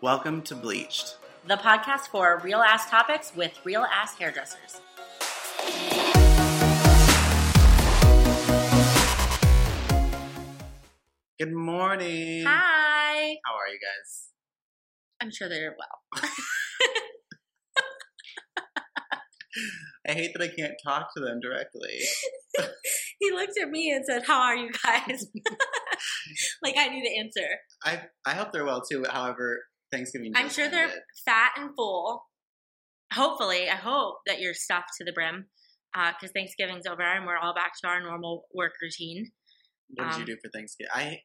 Welcome to Bleached. the podcast for real ass topics with real ass hairdressers. Good morning. Hi. How are you guys? I'm sure they're well. I hate that I can't talk to them directly. he looked at me and said, How are you guys? like I need the answer. I I hope they're well too. However, Thanksgiving. I'm sure they're fat and full. Hopefully, I hope that you're stuffed to the brim because Thanksgiving's over and we're all back to our normal work routine. What did um, you do for Thanksgiving? I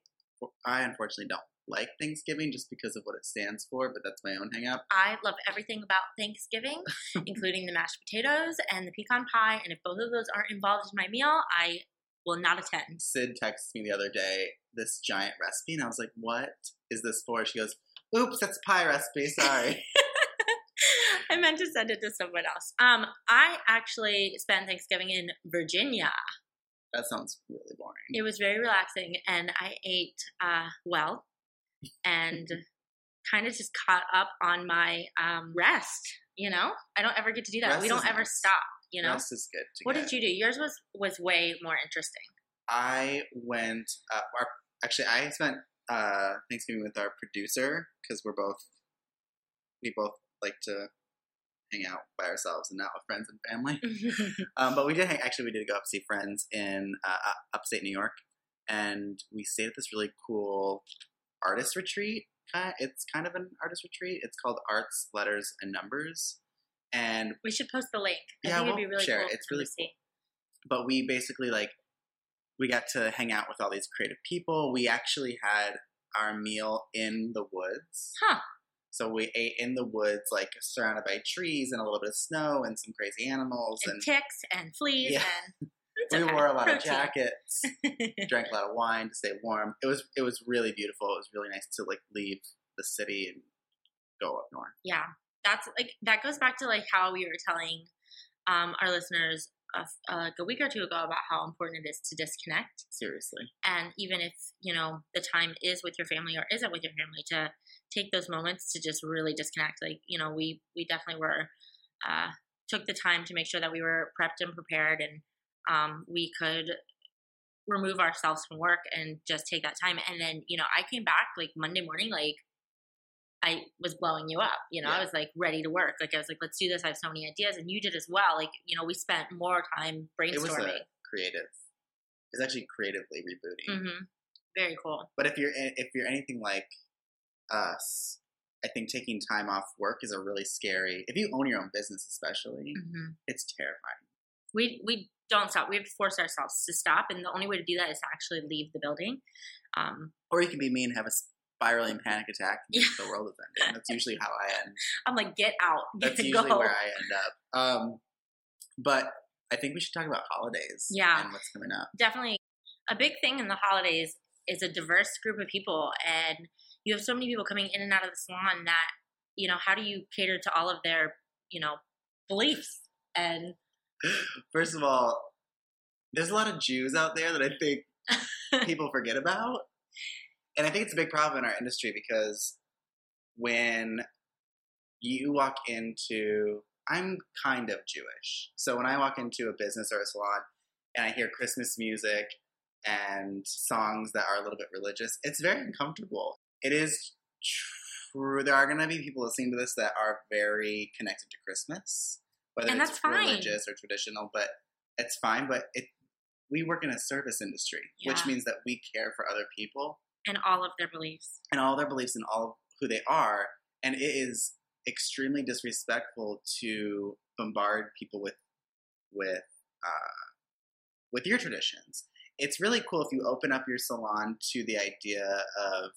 I unfortunately don't like Thanksgiving just because of what it stands for, but that's my own hang up. I love everything about Thanksgiving, including the mashed potatoes and the pecan pie. And if both of those aren't involved in my meal, I will not attend. Sid texted me the other day this giant recipe, and I was like, "What is this for?" She goes, "Oops, that's a pie recipe. Sorry." I meant to send it to someone else. Um, I actually spent Thanksgiving in Virginia. that sounds really boring. It was very relaxing, and I ate uh, well, and kind of just caught up on my um, rest. You know, I don't ever get to do that. Rest we don't ever nice. stop. You know, Rest is good. What get. did you do? Yours was was way more interesting. I went. Uh, our, actually, I spent uh, Thanksgiving with our producer because we're both we both like to hang out by ourselves and not with friends and family. Um, but we did hang, actually we did go up see friends in uh, upstate New York, and we stayed at this really cool artist retreat. It's kind of an artist retreat. It's called Arts, Letters, and Numbers, and we should post the link. I Yeah, think it'd we'll be really share it. cool. It's really see. but we basically like we got to hang out with all these creative people. We actually had our meal in the woods. Huh. So we ate in the woods, like surrounded by trees and a little bit of snow and some crazy animals. and And, ticks and fleas Yeah. and we wore a lot of jackets, drank a lot of wine to stay warm. It was it was really beautiful. It was really nice to like leave the city and go up north. yeah, that's like that goes back to like how we were telling um, our listeners a, like a week or two ago about how important it is to disconnect, Seriously. and even if you know the time is with your family or isn't with your family, to take those moments to just really disconnect. Like you know, we we definitely were uh, took the time to make sure that we were prepped and prepared, and um, we could remove ourselves from work and just take that time. And then, you know, I came back like Monday morning, like I was blowing you up, you know, I was like ready to work. Like I was like, let's do this. I have so many ideas. And you did as well. Like, you know, we spent more time It was brainstorming. creative. It's actually creatively rebooting. hmm Very cool. But if you're if you're anything like us, I think taking time off work is a really scary. If you own your own business, especially, hmm it's terrifying. We, we don't stop. We have to force ourselves to stop. And the only way to do that is to actually leave the building. Um, Or you can be me and have a spiraling panic attack. And Yeah. The world is ending. That's usually how I end. I'm like, get out. Get That's usually go. where I end up. Um, but I think we should talk about holidays. Yeah. And what's coming up. definitely a big thing in the holidays is a diverse group of people and you have so many people coming in and out of the salon that you know how do you cater to all of their you know beliefs and First of all, there's a lot of Jews out there that I think people forget about. And I think it's a big problem in our industry because when you walk into, I'm kind of Jewish. So when I walk into a business or a salon and I hear Christmas music and songs that are a little bit religious, it's very uncomfortable. It is true. There are going to be people listening to this that are very connected to Christmas, whether And it's fine. religious or traditional, but it's fine. But it, we work in a service industry, which means that we care for other people and all of their beliefs and all their beliefs and all of who they are. And it is extremely disrespectful to bombard people with with uh, with your traditions. It's really cool if you open up your salon to the idea of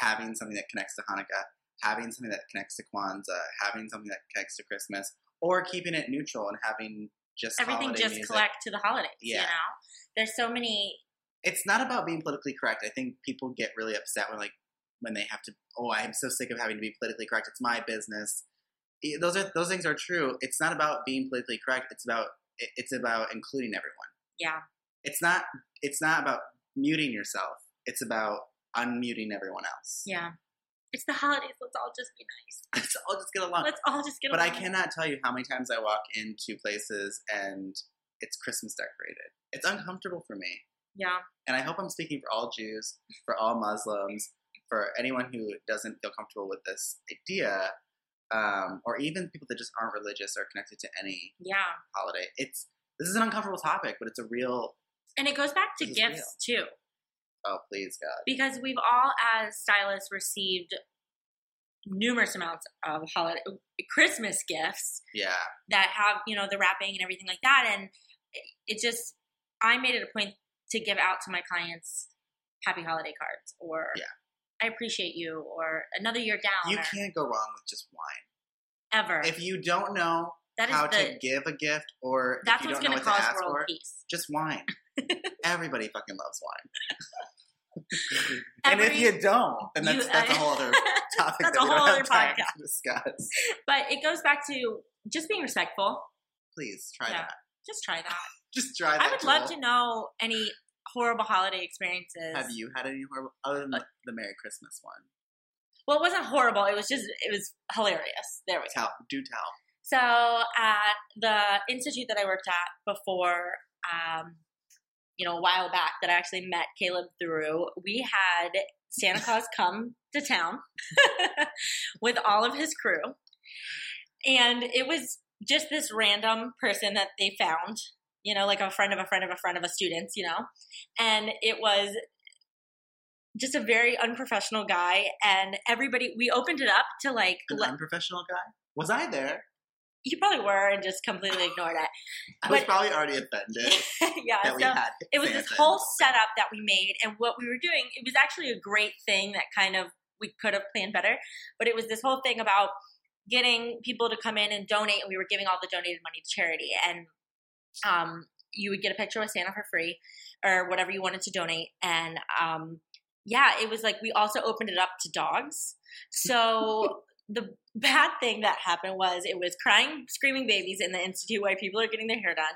having something that connects to Hanukkah, having something that connects to Kwanzaa, having something that connects to Christmas, or keeping it neutral and having just everything just music. collect to the holidays you Yeah. know there's so many it's not about being politically correct. I think people get really upset when like when they have to. Oh, I'm so sick of having to be politically correct. It's my business. I- Those are those things are true. It's not about being politically correct. It's about it- it's about including everyone. yeah It's not it's not about muting yourself. It's about unmuting everyone else. yeah It's the holidays. Let's all just be nice. Let's all just get along. Let's all just get along. but I cannot tell you how many times I walk into places and it's Christmas decorated. It's uncomfortable for me. Yeah. And I hope I'm speaking for all Jews, for all Muslims, for anyone who doesn't feel comfortable with this idea, um, or even people that just aren't religious or connected to any Yeah. holiday. It's this is an uncomfortable topic, but it's a real. And it goes back to gifts too. Oh please, God. because we've all as stylists received numerous amounts of holiday christmas gifts Yeah, that have you know the wrapping and everything like that and it just i made it a point to give out to my clients happy holiday cards or Yeah. i appreciate you or another year down you can't go wrong with just wine. ever If you don't know that is how the to give a gift, or that's what's don't going to cause world for, peace just wine. Everybody fucking loves wine. and if you don't, then that's, You- that's a whole other topic That's that a we don't whole have other time podcast. to discuss. but it goes back to just being respectful Please try Yeah. that. just try that Just try that. i would love to know any horrible holiday experiences Have you had any horrible other than the, the Merry Christmas one? Well, it wasn't horrible. It was just it was hilarious. There we go. Tell, do tell. So at the institute that I worked at before, um, you know, a while back that I actually met Caleb through, we had Santa Claus come to town with all of his crew, and it was just this random person that they found. You know, like a friend of a friend of a friend of a student's, you know, and it was just a very unprofessional guy and everybody we opened it up to like An let, unprofessional guy? Was I there? you probably were and just completely ignored it. I was probably already offended yeah, that we so had. it was this whole setup that we made, and what we were doing. It was actually a great thing that kind of we could have planned better, but it was this whole thing about getting people to come in and donate, and we were giving all the donated money to charity, and um, you would get a picture with Santa for free or whatever you wanted to donate, and um, yeah, it was like we also opened it up to dogs. So the bad thing that happened was it was crying, screaming babies in the institute while people are getting their hair done.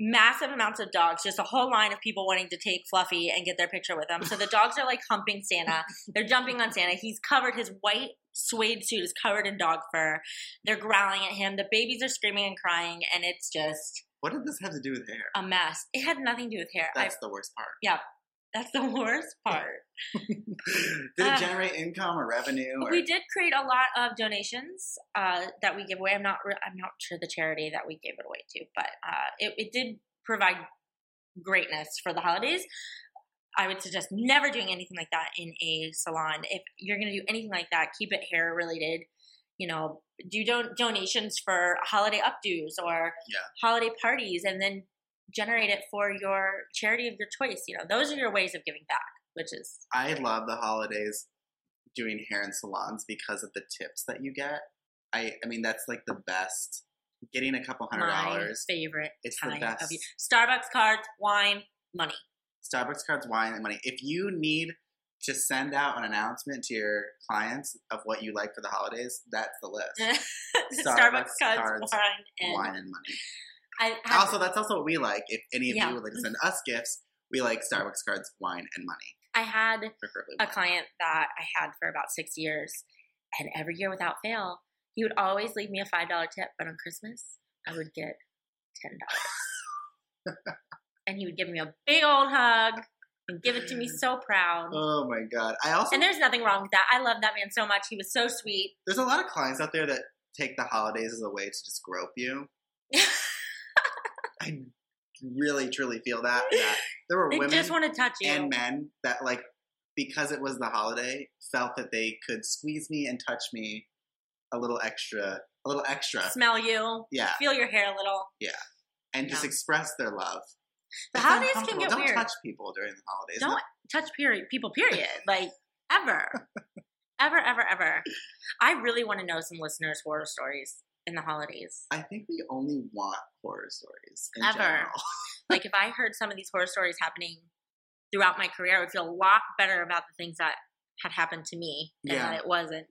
Massive amounts of dogs, just a whole line of people wanting to take Fluffy and get their picture with him. So the dogs are like humping Santa. They're jumping on Santa. He's covered, his white suede suit is covered in dog fur. They're growling at him. The babies are screaming and crying, and it's just What did this have to do with hair? a mess. It had nothing to do with hair. I, That's the worst part. yeah, that's the worst part. did Uh, it generate income or revenue? Or? We did create a lot of donations uh, that we give away. I'm not. Re- I'm not sure the charity that we gave it away to, but uh, it, it did provide greatness for the holidays. I would suggest never doing anything like that in a salon. If you're going to do anything like that, keep it hair related. You know, do don- donations for holiday updos or Yeah. holiday parties, and then generate it for your charity of your choice. You know, those are your ways of giving back, which is I love the holidays doing hair and salons because of the tips that you get. I I mean that's like the best. Getting a couple hundred my dollars. favorite It's the best. Starbucks cards, wine, money. Starbucks cards, wine, and money. If you need to send out an announcement to your clients of what you like for the holidays, that's the list. Starbucks, Starbucks cards, cards, wine, and wine and money. I have, Also, that's also what we like. If any of Yeah. you would like to mm-hmm. send us gifts, we like Starbucks cards, wine, and money. I had a client that I had for about six years, and every year without fail, he would always leave me a five dollar tip, but on Christmas I would get ten dollars, and he would give me a big old hug give it to me so proud. Oh my god! I also And there's nothing wrong with that. I love that man so much. He was so sweet. there's a lot of clients out there that take the holidays as a way to just grope you. I really truly feel that. that there were they women just want to touch you. and men that like because it was the holiday felt that they could squeeze me and touch me a little extra a little extra Smell you, yeah feel your hair a little. Yeah and just express their love The It's holidays can get don't weird. touch people during the holidays Don't touch period people. Period. Like ever, ever, ever, ever. I really want to know some listeners' horror stories in the holidays. i think we only want horror stories in Ever. general. Like if I heard some of these horror stories happening throughout my career, I would feel a lot better about the things that had happened to me and Yeah. that it wasn't.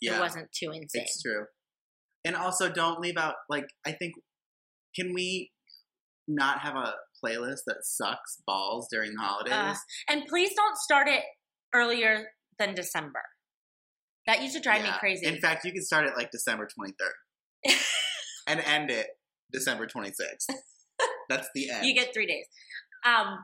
It wasn't too insane. it's true and also don't leave out like i think can we not have a playlist that sucks balls during the holidays Uh, And please don't start it earlier than December. That used to drive me crazy. In fact, you can start it like December 23rd and end it December 26th. That's the end. you get three days. Um,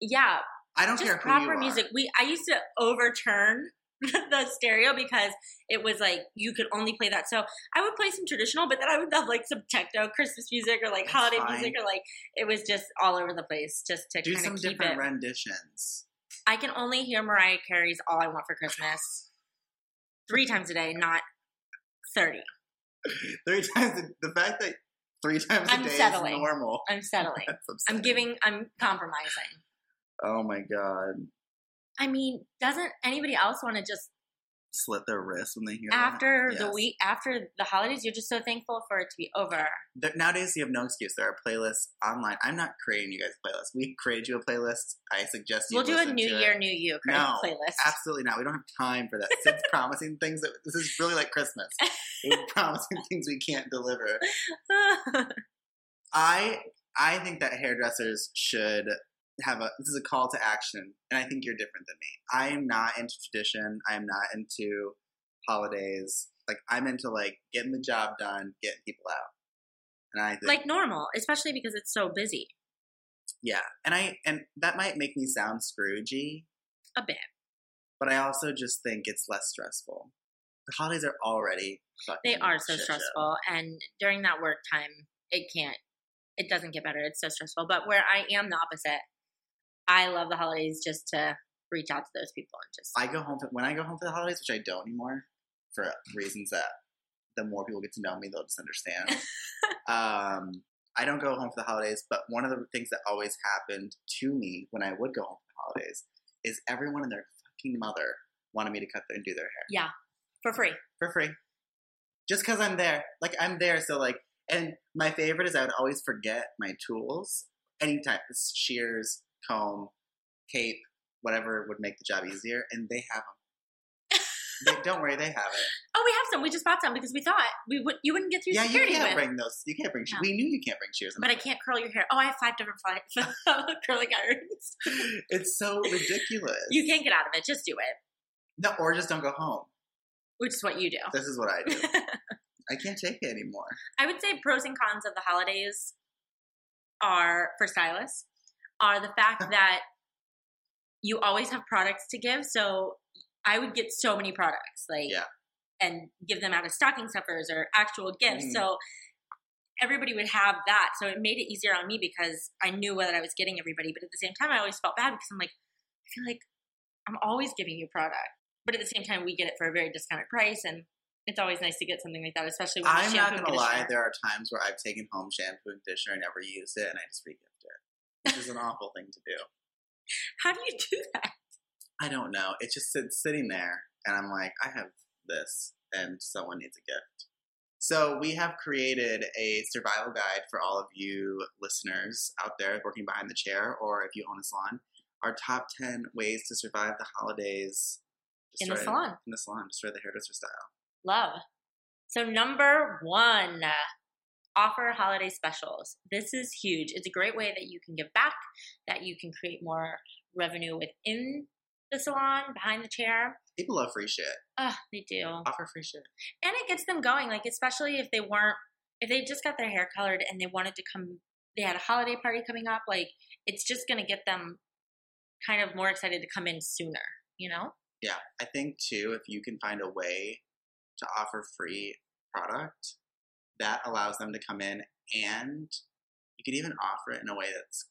yeah, I don't just care proper music. We I used to overturn the stereo because it was like you could only play that. So I would play some traditional, but then I would have like some techno Christmas music or like That's holiday fine. music or like it was just all over the place just to Do kind some different it. renditions. I can only hear Mariah Carey's "All I Want for Christmas" three times a day, not thirty. Three times. The fact that three times a I'm day settling. is normal. I'm settling. I'm giving. I'm compromising. Oh my god. I mean, doesn't anybody else want to just Slit their wrists when they hear after the week after the holidays? You're just so thankful for it to be over. There- nowadays, you have no excuse. There are playlists online. I'm not creating you guys playlists. We create you a playlist. I suggest you We'll do a New to it. Year, New You No, playlist. Absolutely not. We don't have time for that. Sid's promising things that this is really like Christmas. We're promising things we can't deliver. I I think that hairdressers should have a this is a call to action, and I think you're different than me. I am not into tradition. I am not into holidays. Like I'm into like getting the job done, getting people out. And I think like normal, especially because it's so busy. yeah, and I and that might make me sound Scroogey, A bit. but I also just think it's less stressful. The holidays are already fucking They are so stressful, and during that work time, it can't. It doesn't get better. It's so stressful. But where I am the opposite, I love the holidays just to reach out to those people and just. I go home for, when I go home for the holidays, which I don't anymore, for reasons that the more people get to know me, they'll just understand. um, I don't go home for the holidays, but one of the things that always happened to me when I would go home for the holidays is everyone and their fucking mother wanted me to cut their and do their hair yeah, for free. for free, just because I'm there. Like I'm there, so like. And my favorite is I would always forget my tools anytime shears, comb, cape, whatever would make the job easier, and they have them. they, don't worry, they have it. Oh, we have some. We just bought some because we thought we would. You wouldn't get through Yeah, you can't with. bring those. You can't bring. No. We knew you can't bring shears. but I can't curl your hair. Oh, I have five different curling irons. It's so ridiculous. You can't get out of it. Just do it, No, or just don't go home. which is what you do. This is what I do. I can't take it anymore. I would say pros and cons of the holidays are for stylists are the fact that you always have products to give. So I would get so many products, like Yeah. and give them out as stocking stuffers or actual gifts. Mhm. So everybody would have that. So it made it easier on me because I knew what I was getting everybody. But at the same time, I always felt bad because I'm like, I feel like I'm always giving you product. But at the same time, we get it for a very discounted price, and it's always nice to get something like that, especially when I'm not gonna lie. There are times where I've taken home shampoo and conditioner and never used it, and I just it, which is an awful thing to do. How do you do that? I don't know. It just sits sitting there, and I'm like, I have this, and someone needs a gift. So we have created a survival guide for all of you listeners out there working behind the chair, or if you own a salon. Our top ten ways to survive the holidays In the salon. In the salon, destroy the hairdresser style. Love. So number one, offer holiday specials. This is huge. It's a great way that you can give back, that you can create more revenue within the salon, behind the chair. People love free shit. Ugh, they do. Offer free shit. and it gets them going like especially if they weren't if they just got their hair colored and they wanted to come they had a holiday party coming up like it's just going to get them kind of more excited to come in sooner you know Yeah, I think too, if you can find a way to offer free product, that allows them to come in and you could even offer it in a way that's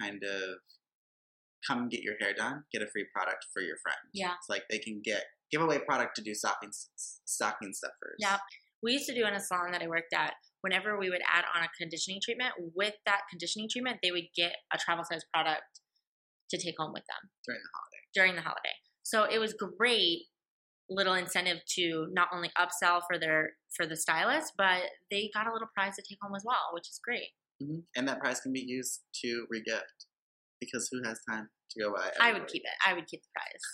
kind of come get your hair done, get a free product for your friend. Yeah. It's like they can get give away product to do stocking stocking stuffers. Yeah. we used to do in a salon that i worked at whenever we would add on a conditioning treatment with that conditioning treatment they would get a travel size product to take home with them During the holiday. during the holiday. So it was great little incentive to not only upsell for their for the stylist, but they got a little prize to take home as well, which is great. hmm And that prize can be used to regift. Because who has time to go buy? I would keep it. I would keep the prize.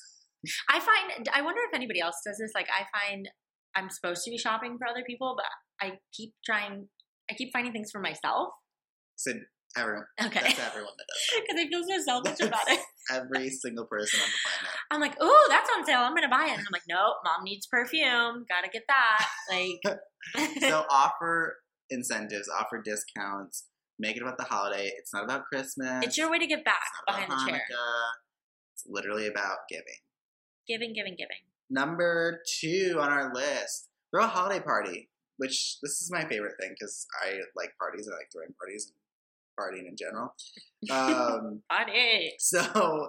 I find I wonder if anybody else does this. Like I find I'm supposed to be shopping for other people, but I keep trying I keep finding things for myself. Sid, Everyone. Okay. That's everyone that does Because I feel so selfish about it. Every single person on the planet. I'm like, ooh, that's on sale. I'm gonna buy it. And I'm like, nope, mom needs perfume. Gotta get that. Like, So offer incentives, offer discounts, make it about the holiday. It's not about Christmas. it's your way to get back behind the chair. It's literally about giving. Giving, giving, giving. Number two on our list, throw a holiday party. Which this is my favorite thing because I like parties. I like throwing parties partying in general. Um, Party. so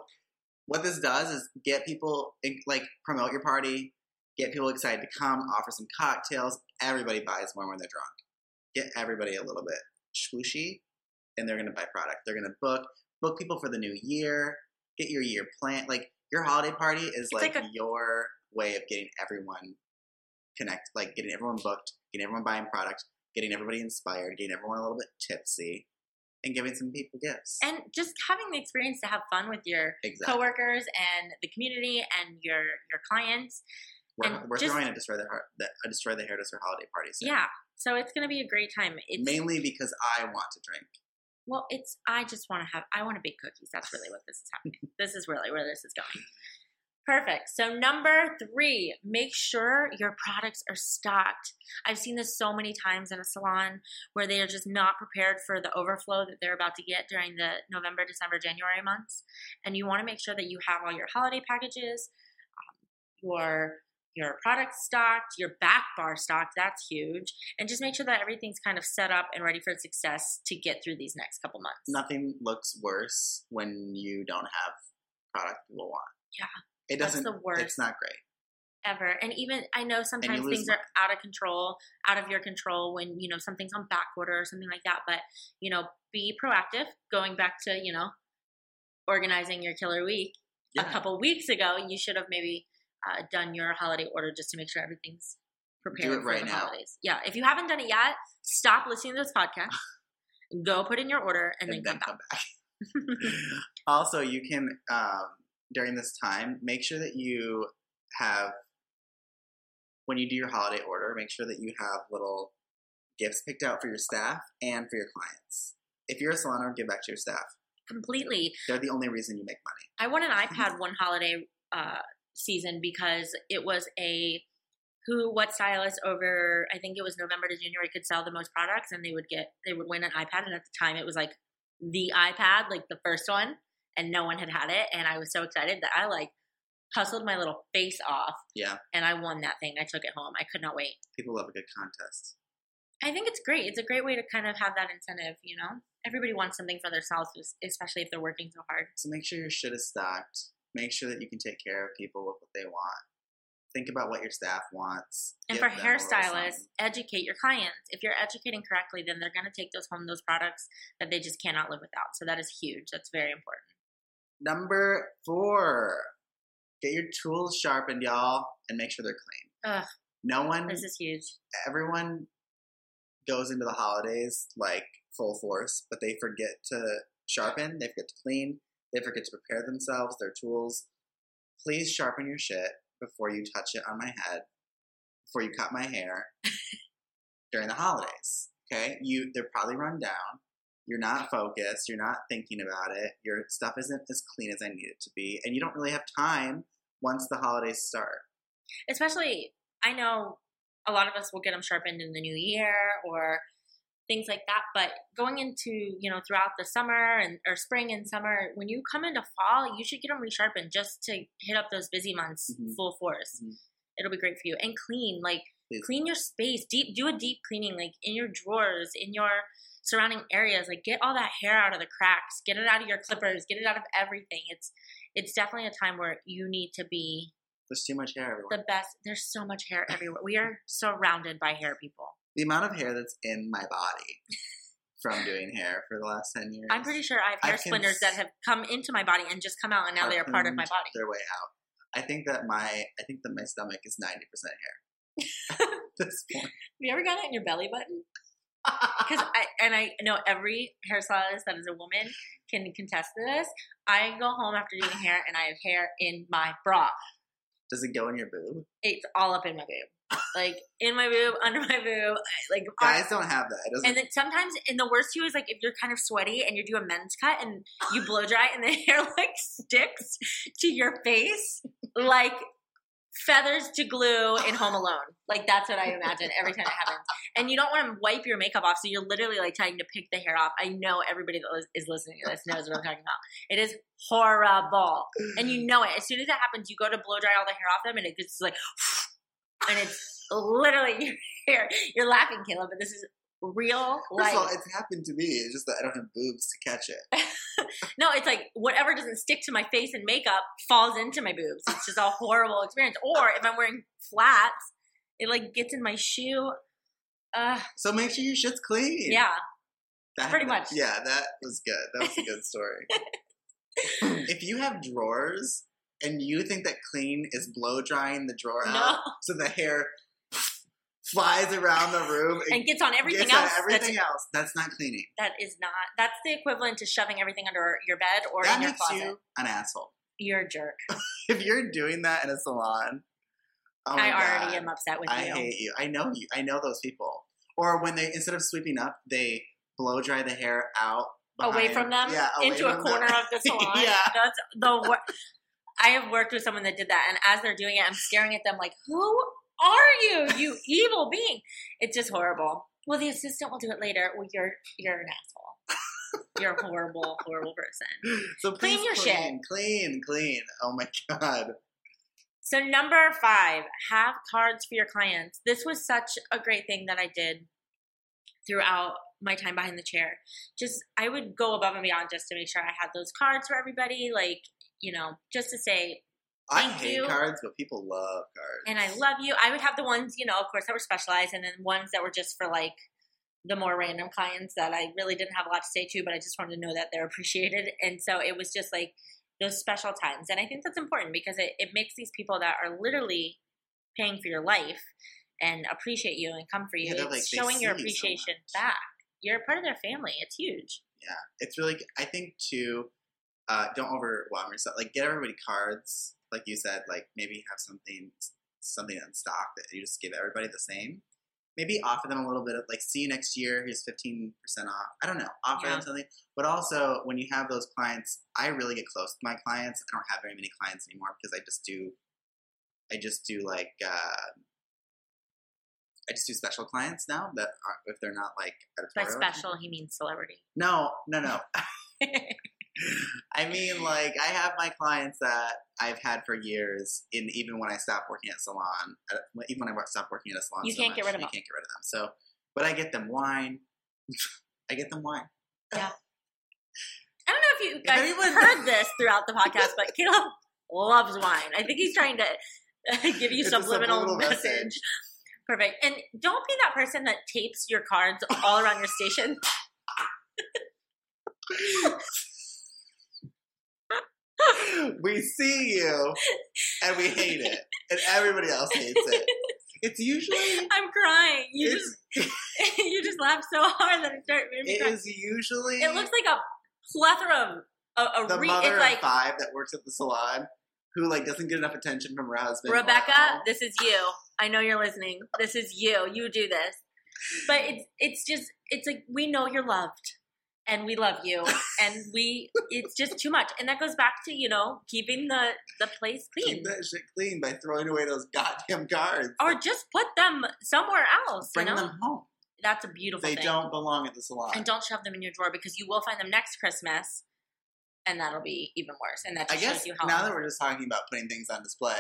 what this does is get people like promote your party, get people excited to come, offer some cocktails. Everybody buys more when they're drunk. Get everybody a little bit swooshy, and they're gonna buy product. They're gonna book book people for the new year. Get your year plan. Like your holiday party is like, like a- your way of getting everyone connect, like getting everyone booked, getting everyone buying product, getting everybody inspired, getting everyone a little bit tipsy, and giving some people gifts. And just having the experience to have fun with your exactly. coworkers and the community and your your clients. We're, And we're just- throwing a destroy the heart, a destroy the hairdresser holiday party. Soon. Yeah. So it's gonna be a great time. It's mainly because I want to drink. well, it's I just want to have I want to bake cookies. That's really what this is happening. this is really where this is going. Perfect. So number three, make sure your products are stocked. I've seen this so many times in a salon where they are just not prepared for the overflow that they're about to get during the November, December, January months, and you want to make sure that you have all your holiday packages, um, your your products stocked, your back bar stocked. That's huge, and just make sure that everything's kind of set up and ready for success to get through these next couple months. Nothing looks worse when you don't have product people want. Yeah, it doesn't. the worst. It's not great. ever. And even I know sometimes things are out of control, out of your control when you know something's on back order or something like that. But you know, be proactive. Going back to you know, organizing your killer week a couple weeks ago, you should have maybe uh, done your holiday order just to make sure everything's prepared it for the now. holidays. Yeah, if you haven't done it yet, stop listening to this podcast. go put in your order and, then come back. back. also, you can um, during this time make sure that you have when you do your holiday order, make sure that you have little gifts picked out for your staff and for your clients. If you're a salon owner, give back to your staff. Completely. They're the only reason you make money. I won an iPad one holiday uh, season because it was a who what stylist over I think it was November to January could sell the most products and they would get they would win an iPad and at the time it was like the iPad like the first one and no one had had it and I was so excited that I like hustled my little face off Yeah, and I won that thing. I took it home. I could not wait. people love a good contest. I think it's great. It's a great way to kind of have that incentive, you know? Everybody wants something for themselves, especially if they're working so hard. So make sure your shit is stocked. Make sure that you can take care of people with what they want. Think about what your staff wants. And for them a little hairstylists, educate your clients. If you're educating correctly, then they're going to take those home, those products that they just cannot live without. So that is huge. That's very important. Number four, get your tools sharpened, y'all, and make sure they're clean. Ugh, No one, this is huge. everyone goes into the holidays like full force, but they forget to sharpen, they forget to clean, they forget to prepare themselves, their tools. Please sharpen your shit before you touch it on my head, before you cut my hair during the holidays. Okay? You they're probably run down. You're not focused, you're not thinking about it, your stuff isn't as clean as I need it to be, and you don't really have time once the holidays start. Especially, I know a lot of us will get them sharpened in the new year or things like that. But going into, you know, throughout the summer and or spring and summer, when you come into fall, you should get them resharpened just to hit up those busy months Mhm. full force. Mhm. It'll be great for you. And clean, like Please. clean your space. Deep do a deep cleaning, like in your drawers, in your surrounding areas. Like get all that hair out of the cracks, get it out of your clippers, get it out of everything. It's it's definitely a time where you need to be There's too much hair everywhere. the best. There's so much hair everywhere. We are surrounded by hair people. the amount of hair that's in my body from doing hair for the last 10 years. I'm pretty sure I have hair I splinters that have come into my body and just come out, and now they are part of my body. Their way out. I think that my I think that my stomach is 90% hair. This point. Have you ever got it in your belly button? Because I and I know every hairstylist that is a woman can contest to this. I go home after doing hair and I have hair in my bra. Does it go in your boob? It's all up in my boob. like in my boob, under my boob, like Guys don't have that. It doesn't. and then sometimes, and the worst too is like if you're kind of sweaty and you do a men's cut and you blow dry and the hair like sticks to your face like feathers to glue in Home Alone. Like that's what I imagine every time it happens. And you don't want to wipe your makeup off, so you're literally like trying to pick the hair off. I know everybody that is listening to this knows what I'm talking about. It is horrible, and you know it. As soon as it happens, you go to blow dry all the hair off them, and it gets like, and it's literally your hair. You're laughing, Caleb, but this is real First of all, it's happened to me. It's just that I don't have boobs to catch it. No, it's like whatever doesn't stick to my face and makeup falls into my boobs. It's just a horrible experience. Or if I'm wearing flats, it like gets in my shoe. Uh, So make sure your shit's clean. yeah, That- pretty much. Yeah, that was good. That was a good story. if you have drawers and you think that clean is blow drying the drawer no, out, so the hair flies around the room and gets on everything gets on else. everything that's, else, that's not cleaning. that is not. That's the equivalent to shoving everything under your bed or that in your makes closet. you an asshole. You're a jerk. If you're doing that in a salon, oh I already God. am upset with I you. I hate you. I know you. I know those people. Or when they instead of sweeping up, they blow dry the hair out away from them yeah, into a corner them. of the salon. Yeah. That's the wor- I have worked with someone that did that, and as they're doing it, I'm staring at them like, "Who are you, you evil being?" It's just horrible. Well, the assistant will do it later. Well, you're you're an asshole. You're a horrible, horrible person. So Clean your clean, shit. Clean, clean. Oh my god. So number five, have cards for your clients. This was such a great thing that I did throughout my time behind the chair. Just I would go above and beyond just to make sure I had those cards for everybody. Like you know, just to say I Thank hate you. cards, but people love cards. and I love you. I would have the ones, you know, of course, that were specialized, and then ones that were just for like the more random clients that I really didn't have a lot to say to, but I just wanted to know that they're appreciated. And so it was just like those special times. And I think that's important because it, it makes these people that are literally paying for your life and appreciate you and come for you. Yeah, it's like, showing your see you so appreciation back. You're a part of their family. It's huge. yeah, it's really. I think too. Uh, don't overwhelm yourself. Like get everybody cards. Like you said, like maybe have something something in stock that you just give everybody the same. Maybe offer them a little bit of like, see you next year. Here's fifteen percent off. I don't know. Offer Yeah. them something. But also, when you have those clients, I really get close to my clients. I don't have very many clients anymore because I just do. I just do like. Uh, I just do special clients now that are, if they're not like By editorial. or special, he means celebrity. No, no, no. I mean, like, I have my clients that I've had for years, and even when I stopped working at salon, uh, even when I stopped working at a salon, You so can't get rid of them. you can't get rid of them. So, but I get them wine. I get them wine. Yeah. I don't know if you guys anyone- heard this throughout the podcast, but Caleb loves wine. I think he's trying to give you subliminal, subliminal message. message. Perfect. And don't be that person that tapes your cards all around your station. we see you, and we hate it, and everybody else hates it. It's usually. I'm crying. You just you just laugh so hard that it started making me it cry. is usually. It looks like a plethora of a, a the re- mother it's like of five that works at the salon who like doesn't get enough attention from her husband. Rebecca, oh. this is you. I know you're listening. This is you. You do this. But it's it's just it's like we know you're loved and we love you and we it's just too much. And that goes back to, you know, keeping the the place clean. Keep that shit clean by throwing away those goddamn cards. Or just put them somewhere else. Bring you know? them home. That's a beautiful They thing. don't belong at the salon. and don't shove them in your drawer because you will find them next Christmas and that'll be even worse. And that I guess shows you how now that we're just talking about putting things on display,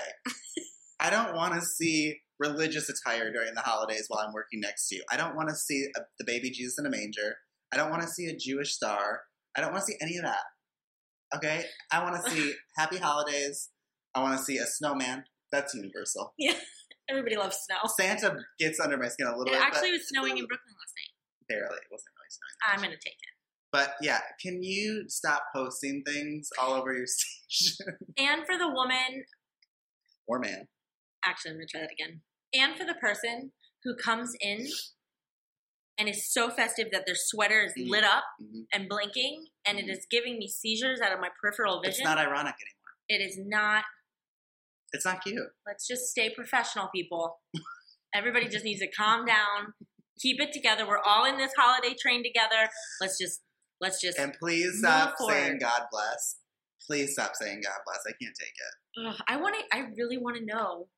I don't want to see religious attire during the holidays while I'm working next to you. I don't want to see a, the baby Jesus in a manger. I don't want to see a Jewish star. I don't want to see any of that. Okay? I want to see happy holidays. I want to see a snowman. That's universal. Yeah. Everybody loves snow. Santa gets under my skin a little It bit. actually was snowing in Brooklyn last night. barely. It wasn't really snowing. I'm gonna take it. But yeah, can you stop posting things all over your station? And for the woman or man. actually I'm gonna try that again. And for the person who comes in and is so festive that their sweater is Mhm. lit up Mhm. and blinking and it Mhm. is giving me seizures out of my peripheral vision. It's not ironic anymore. it is not It's not cute. let's just stay professional, people. Everybody just needs to calm down, keep it together. We're all in this holiday train together. Let's just let's just. And please stop forward. saying God bless. Please stop saying God bless. I can't take it. Ugh, I want to. I really want to know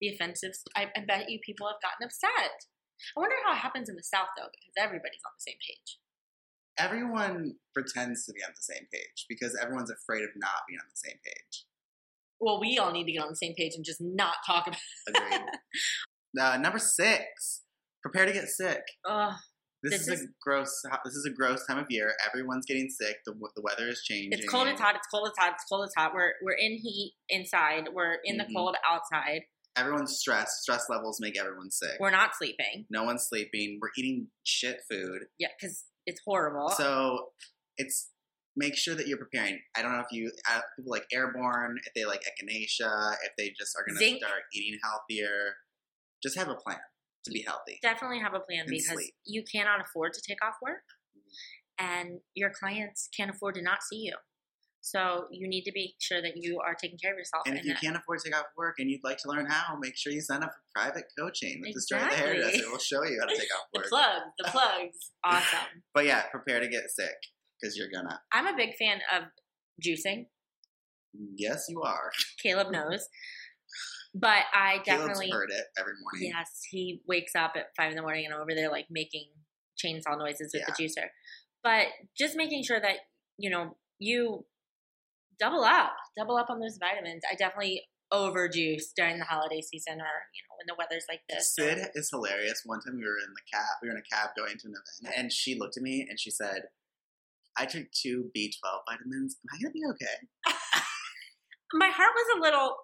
the offensive. I, I bet you people have gotten upset. I wonder how it happens in the South though, because everybody's on the same page. Everyone pretends to be on the same page because everyone's afraid of not being on the same page. Well, we all need to get on the same page and just not talk about. Agreed. uh, number six, prepare to get sick. Ugh, This, This is, a gross. This is a gross time of year. Everyone's getting sick. The, the weather is changing. it's cold. It's hot. It's cold. It's hot. It's cold. It's hot. We're we're in heat inside. We're in Mhm. the cold outside. Everyone's stressed. Stress levels make everyone sick. We're not sleeping. no one's sleeping. We're eating shit food. Yeah, because it's horrible. So it's make sure that you're preparing. I don't know if you uh, people like airborne, if they like echinacea, if they just are going to start eating healthier. Just have a plan to be healthy. definitely have a plan And because sleep. you cannot afford to take off work and your clients can't afford to not see you. So you need to be sure that you are taking care of yourself. And if you that- can't afford to take off work and you'd like to learn how, make sure you sign up for private coaching with Destroy the Exactly. Hairdresser. We'll show you how to take off work. the plugs, the plugs, awesome. But yeah, prepare to get sick because you're gonna. I'm a big fan of juicing. Yes, you are. Caleb knows, but I Caleb's definitely heard it every morning. yes, he wakes up at five in the morning and over there like making chainsaw noises with the juicer. But just making sure that you know you double up, double up on those vitamins. I definitely overjuice during the holiday season or you know when the weather's like this. Sid is hilarious. One time we were in the cab, we were in a cab going to an event, and she looked at me and she said, "I took two B twelve vitamins. Am I gonna be okay?" My heart was a little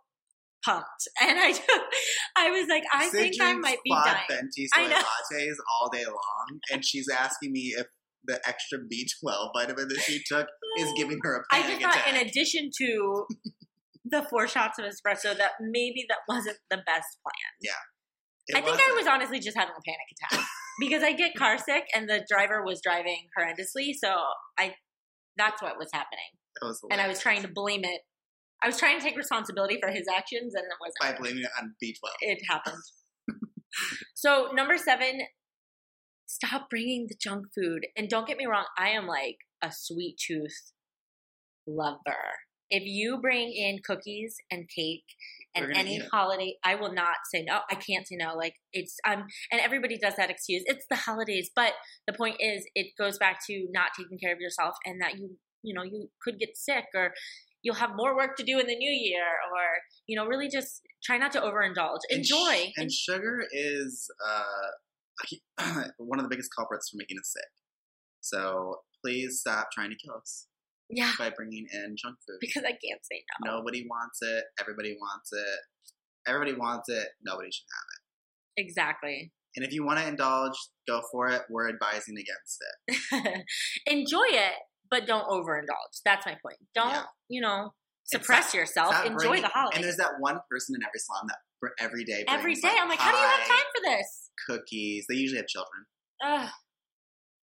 pumped, and I I was like, I Sid think I might be dying. venti I soy know. lattes all day long, and she's asking me if the extra B twelve vitamin that she took is giving her a I panic I just thought, attack. in addition to the four shots of espresso, that maybe that wasn't the best plan. It I think. I was honestly just having a panic attack because I get car sick and the driver was driving horrendously. So I, that's what was happening, It was and I was trying to blame it. I was trying to take responsibility for his actions, and it wasn't. blaming it on B twelve. It happened. so number seven, stop bringing the junk food. And don't get me wrong, I am like a sweet tooth lover. If you bring in cookies and cake and any holiday, I will not say no. I can't say no. Like it's um and everybody does that excuse. It's the holidays, but the point is it goes back to not taking care of yourself and that you you know, you could get sick or you'll have more work to do in the new year or you know, really just try not to overindulge. And sh- Enjoy. And, sugar is uh, one of the biggest culprits for making us sick. So please stop trying to kill us yeah, by bringing in junk food. because I can't say no. Nobody wants it. Everybody wants it. Everybody wants it. Nobody should have it. Exactly. And if you want to indulge, go for it. We're advising against it. Enjoy it, but don't overindulge. That's my point. Don't, Yeah. you know, suppress yourself. Enjoy bringing- the holiday. And there's that one person in every salon that for every day Every day. I'm like, how do you have time for this? Cookies. They usually have children, Ugh,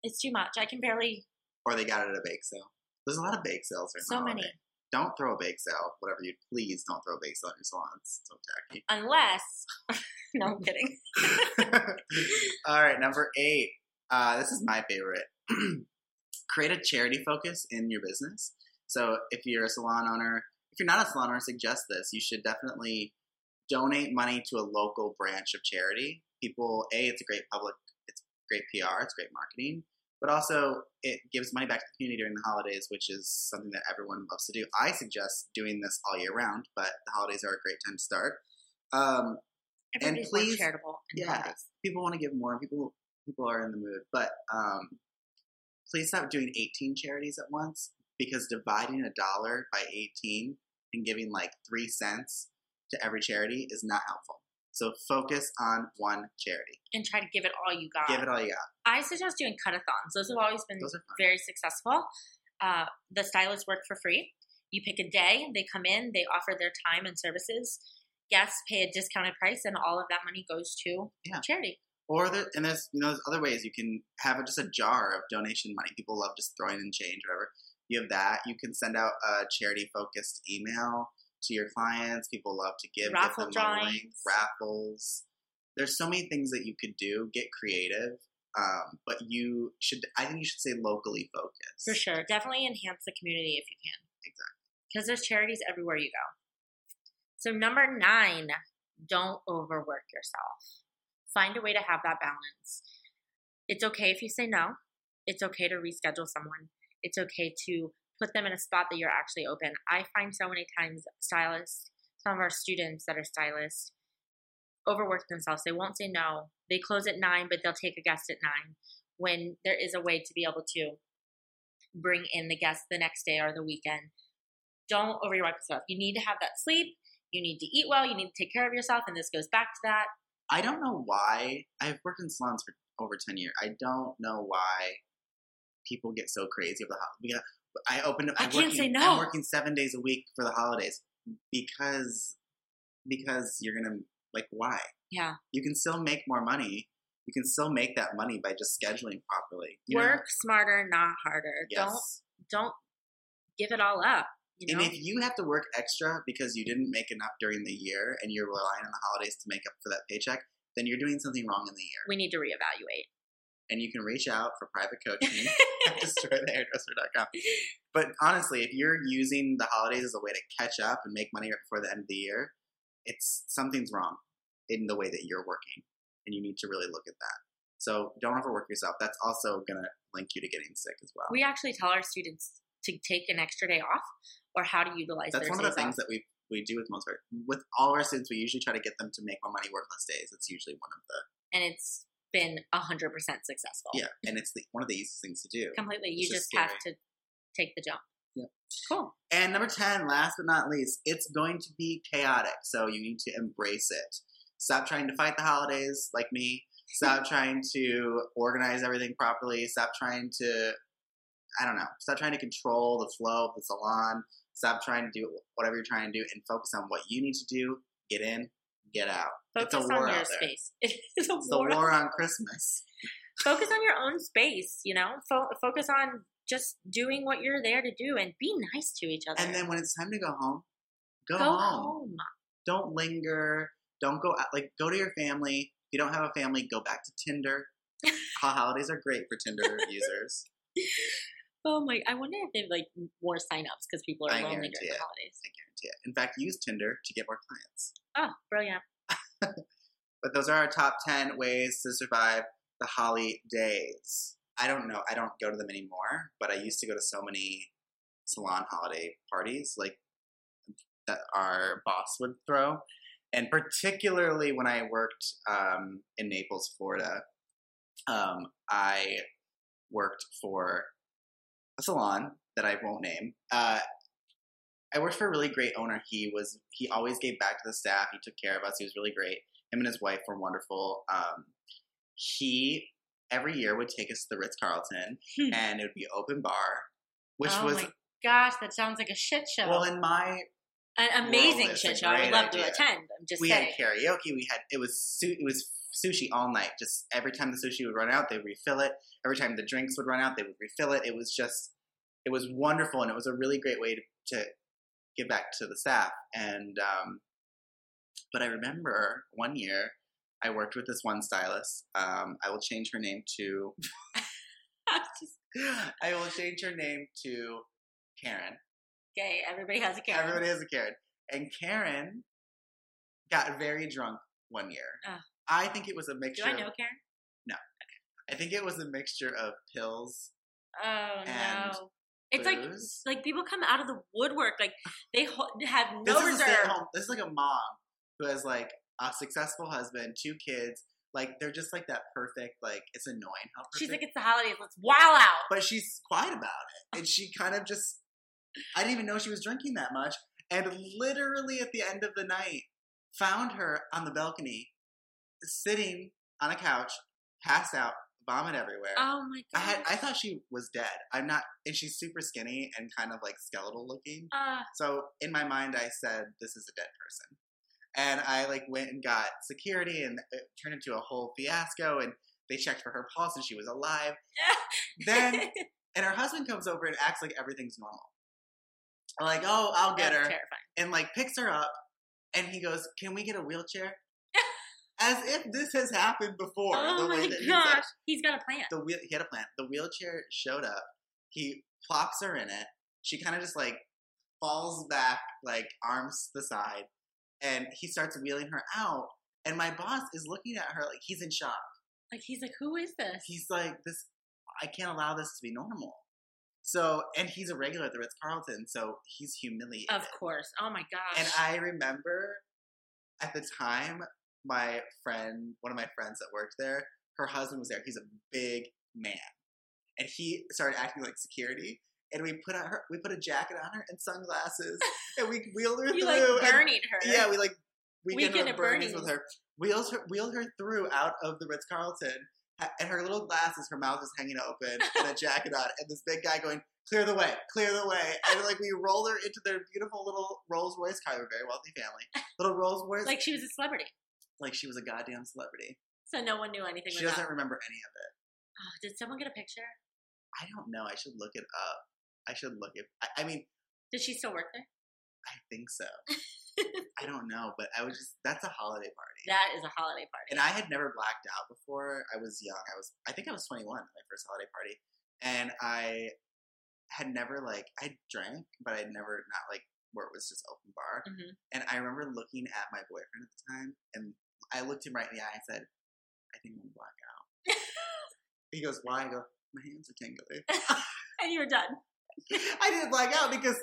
it's too much. I can barely. Or they got it at a bake sale. There's a lot of bake sales. during the So many. Don't throw a bake sale. Whatever you please, don't throw a bake sale in your salons. So tacky. Unless. no, I'm kidding. All right, number eight. Uh, this is my favorite. Create a charity focus in your business. So if you're a salon owner, if you're not a salon owner, I suggest this. You should definitely donate money to a local branch of charity. People, a, it's a great public, it's great PR, it's great marketing, but also it gives money back to the community during the holidays, which is something that everyone loves to do. I suggest doing this all year round, but the holidays are a great time to start. Um, And please- charitable. yeah. holidays. people want to give more. People people are in the mood, but um, please stop doing 18 charities at once because dividing a dollar by 18 and giving like three cents to every charity is not helpful. So focus on one charity. And try to give it all you got. Give it all you got. I suggest doing cut-a-thons. Those have always been Those are fun. very successful. Uh, the stylists work for free. You pick a day, they come in, they offer their time and services. Guests pay a discounted price, and all of that money goes to Yeah. charity. Or there, and there's you know there's other ways you can have a, just a jar of donation money. People love just throwing in change, or whatever. You have that. You can send out a charity focused email to your clients. People love to give. Raffle give them a link. drawings. raffles. there's so many things that you could do. Get creative, um, but you should. I think you should stay locally focused. For sure. Definitely enhance the community if you can. Exactly. Because there's charities everywhere you go. So, number nine, don't overwork yourself. Find a way to have that balance. It's okay if you say no. It's okay to reschedule someone. It's okay to put them in a spot that you're actually open. I find so many times stylists, some of our students that are stylists, overwork themselves. They won't say no. They close at nine, but they'll take a guest at nine when there is a way to be able to bring in the guest the next day or the weekend. Don't overwork yourself. You need to have that sleep. You need to eat well. You need to take care of yourself. And this goes back to that. I don't know why. I've worked in salons for over 10 years. I don't know why people get so crazy the holidays. I opened. I I'm can't working, say no. I'm working seven days a week for the holidays because because you're gonna like why Yeah. you can still make more money. You can still make that money by just scheduling properly. You know? Work smarter, not harder. Yes. Don't don't give it all up. You know? And if you have to work extra because you didn't make enough during the year and you're relying on the holidays to make up for that paycheck, then you're doing something wrong in the year. we need to reevaluate. And you can reach out for private coaching at destroythehairdresser.com. But honestly, if you're using the holidays as a way to catch up and make money right before the end of the year, it's something's wrong in the way that you're working. And you need to really look at that. So don't overwork yourself. That's also going to link you to getting sick as well. We actually tell our students to take an extra day off or how to utilize That's one of the things off. that we we do with most of our with all of our students. We usually try to get them to make more money work less days. It's usually one of the and it's been hundred percent successful. yeah, and it's the, one of the easiest things to do. Completely. You just just have to take the jump. Yep. Cool. And number 10, last but not least, it's going to be chaotic. So you need to embrace it. Stop trying to fight the holidays like me. Stop trying to organize everything properly. Stop trying to, I don't know, stop trying to control the flow of the salon. Stop trying to do whatever you're trying to do and focus on what you need to do. Get in, get out. Focus it's a war on your space. It's a It's the war. war on Christmas. Focus on your own space. You know, Fo- focus on just doing what you're there to do and be nice to each other. And then when it's time to go home, go, go home. home. don't linger. Don't go out. Like, go to your family. If you don't have a family, go back to Tinder. Holidays are great for Tinder users. Oh my! I wonder if they've like more signups because people are I lonely during the holidays. In fact, use Tinder to get more clients. Oh, brilliant! But those are our top 10 ways to survive the holidays. I don't know. I don't go to them anymore, but I used to go to so many salon holiday parties like that our boss would throw. And particularly when I worked um, in Naples, Florida, um, I worked for a salon that I won't name. Uh, I worked for a really great owner. He was he always gave back to the staff. He took care of us. He was really great. Him and his wife were wonderful. Um, he every year would take us to the Ritz Carlton, Hmm. and it would be open bar, which oh was my gosh, that sounds like a shit show. well in my An amazing it's shit show. I would love to attend. I'm just we saying. had karaoke. We had it was su- it was sushi all night. Just every time the sushi would run out, they would refill it. Every time the drinks would run out, they would refill it. It was just it was wonderful, and it was a really great way to, to give back to the staff. And um, but I remember one year I worked with this one stylist. Um, I will change her name to I will change her name to Karen. okay, everybody has a Karen. Everybody has a Karen. And Karen got very drunk one year. Ah. I think it was a mixture. Do. I know Karen? Of, Karen? I think it was a mixture of pills. Oh And no! It's like like people come out of the woodwork. Like they ho- have no This is reserve. stay-at-home. This is like a mom who has like a successful husband, two kids. Like they're just like that perfect. Like it's annoying how perfect. She's like, it's the holidays. Let's wow out. but she's quiet about it, and she kind of just. I didn't even know she was drinking that much, and literally at the end of the night, found her on the balcony, sitting on a couch, passed out, vomit everywhere. Oh my I god. had I thought she was dead. I'm not, and she's super skinny and kind of like skeletal looking. uh, So in my mind, I said, "This is a dead person," and I like went and got security, and it turned into a whole fiasco. And they checked for her pulse, and she was alive. Then, and her husband comes over and acts like everything's normal. Like, oh, I'll get That's her, terrifying. and like picks her up, and he goes, "Can we get a wheelchair?" As if this has happened before. oh the way my that he gosh, said- he's got a plan. the wheel, he had a plan. The wheelchair showed up. He plops her in it. She kind of just like falls back, like arms to the side, and he starts wheeling her out. And my boss is looking at her like he's in shock. Like he's like, who is this? He's like, "This, I can't allow this to be normal." So, and he's a regular at the Ritz Carlton, so he's humiliated. of course. Oh my gosh. And I remember at the time, my friend, one of my friends that worked there, her husband was there. He's a big man, and he started acting like security. And we put on her, we put a jacket on her and sunglasses, and we wheeled her you through. like and- her. yeah, we like weekend, Weekend at at Bernie's Bernie's. with her. Wheels her, wheeled her through out of the Ritz Carlton, and her little glasses, her mouth is hanging open, and a jacket on, and this big guy going, "Clear the way, clear the way!" And like we rolled her into their beautiful little Rolls Royce car. We're a very wealthy family. Little Rolls Royce, Like she was a celebrity. Like she was a goddamn celebrity. So no one knew anything. She doesn't up. remember any of it. Oh, did someone get a picture? I don't know. I should look it up. I should look it. I, I mean, Did she still work there? I think so. I don't know, but I was just that's a holiday party. That is a holiday party. And I had never blacked out before. I was young. I was, I think I was 21 at my first holiday party. And I had never, like, I drank, but I'd never, not like where it was just open bar. Mhm. And I remember looking at my boyfriend at the time, and I looked him right in the eye and said, I think I'm gonna black out. he goes, Why? I go, My hands are tingling. and you were done. I didn't black out because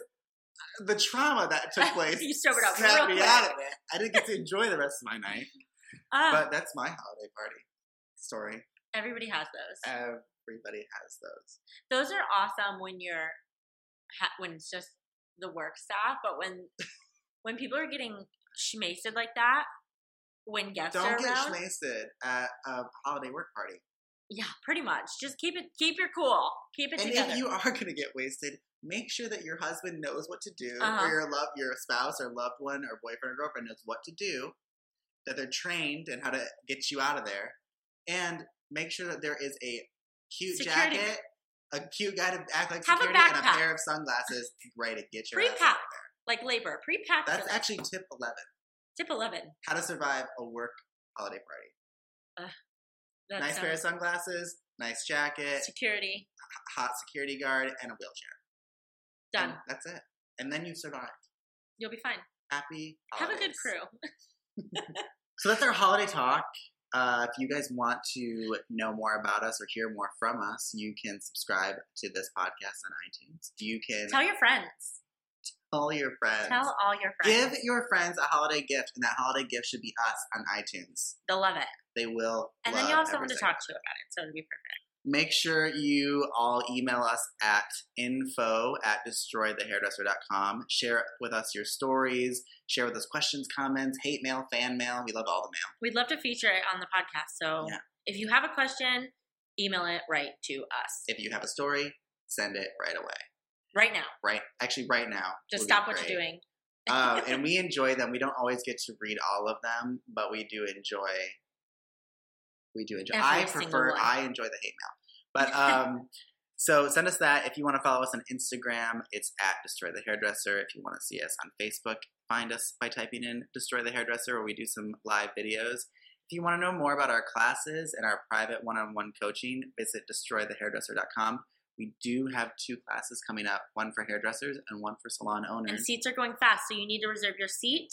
the trauma that took place You sobered up snapped me quick. out of it. I didn't get to enjoy the rest of my night. Ah, But that's my holiday party story. everybody has those. Everybody has those. those are awesome when you're ha- when it's just the work staff, but when when people are getting schmasted like that, when guests are Don't get around, schmasted at a holiday work party. yeah, pretty much. Just keep it, keep your cool, keep it And together. if you are going to get wasted, make sure that your husband knows what to do, Uh-huh. or your love, your spouse or loved one or boyfriend or girlfriend knows what to do. That they're trained in how to get you out of there, and make sure that there is a cute Security. jacket, a cute guy to act like Have a security, and a pair of sunglasses ready to get your Pre-pack. of there. like labor, pre-pack. That's actually tip eleven: tip eleven. how to survive a work holiday party. That's nice pair of sunglasses, nice jacket, security hot security guard, and a wheelchair. done. And that's it. And then you survive. You'll be fine. Happy Have a good crew. So that's our holiday talk. Uh, if you guys want to know more about us or hear more from us, you can subscribe to this podcast on iTunes. You can Tell your friends. Tell your friends. Tell all your friends. Give your friends a holiday gift, and that holiday gift should be us on iTunes. They'll love it. They will. And then you'll have someone to talk to about it. So it'll be perfect. Make sure you all email us at info at destroythehairdresser.com. Share with us your stories. Share with us questions, comments, hate mail, fan mail. We love all the mail. We'd love to feature it on the podcast. So Yeah. if you have a question, email it right to us If you have a story, send it right away. Right now. Right, actually, right now. Just stop what great. you're doing. um, and we enjoy them. We don't always get to read all of them, but we do enjoy. We do enjoy. Every I prefer. one. I enjoy the hate mail, but um, so send us that if you want to follow us on Instagram. It's at Destroy the Hairdresser. If you want to see us on Facebook, find us by typing in Destroy the Hairdresser, where we do some live videos. If you want to know more about our classes and our private one-on-one coaching, visit destroythehairdresser.com. We do have two classes coming up, one for hairdressers and one for salon owners. And seats are going fast, so you need to reserve your seat.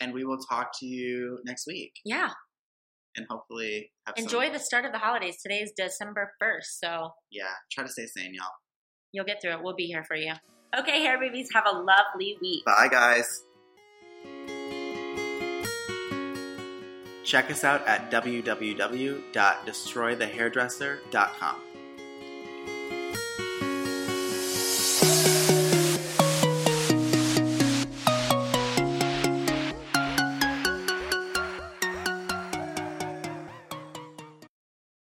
and we will talk to you next week Yeah. and hopefully have Enjoy some, the start of the holidays. Today is December 1st, so yeah try to stay sane y'all you'll get through it. We'll be here for you. Okay, hair babies, have a lovely week. bye guys check us out at www.destroythehairdresser.com